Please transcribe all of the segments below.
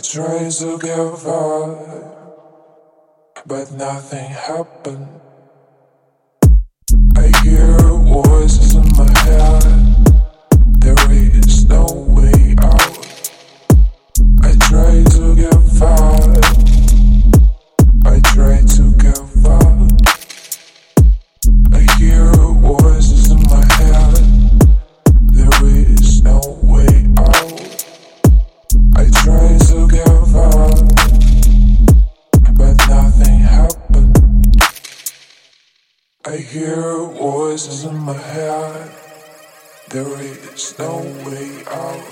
tried to give up, but nothing happened. I hear voices in my head. There is no way out. I try to give up. I hear voices in my head. There is no way out.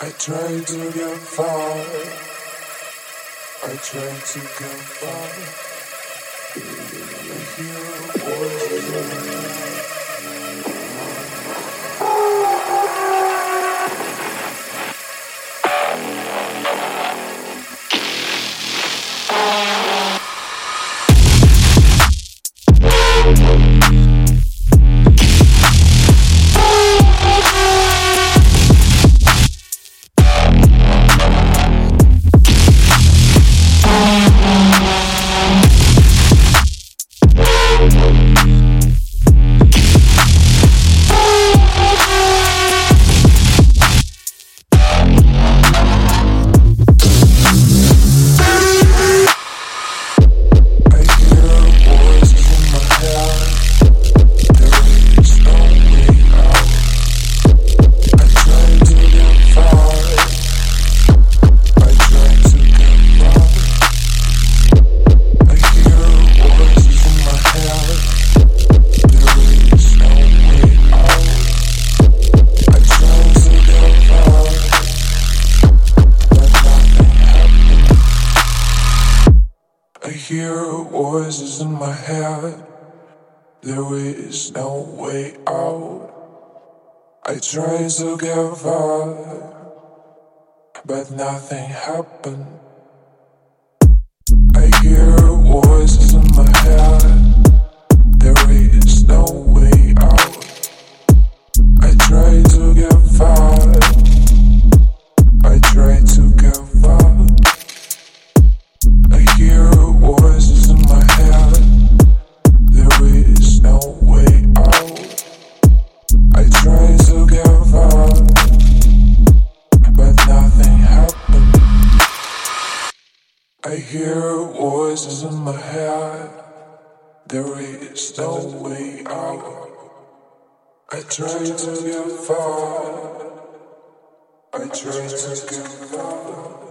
I try to get far. I try to get far. I hear voices in my head. Hear voices in my head. There is no way out. I try to give up, but nothing happened. I hear voices in my head. There is no way out. I try to give up. I hear voices in my head. There is no way out. I try to give up. I try to give up.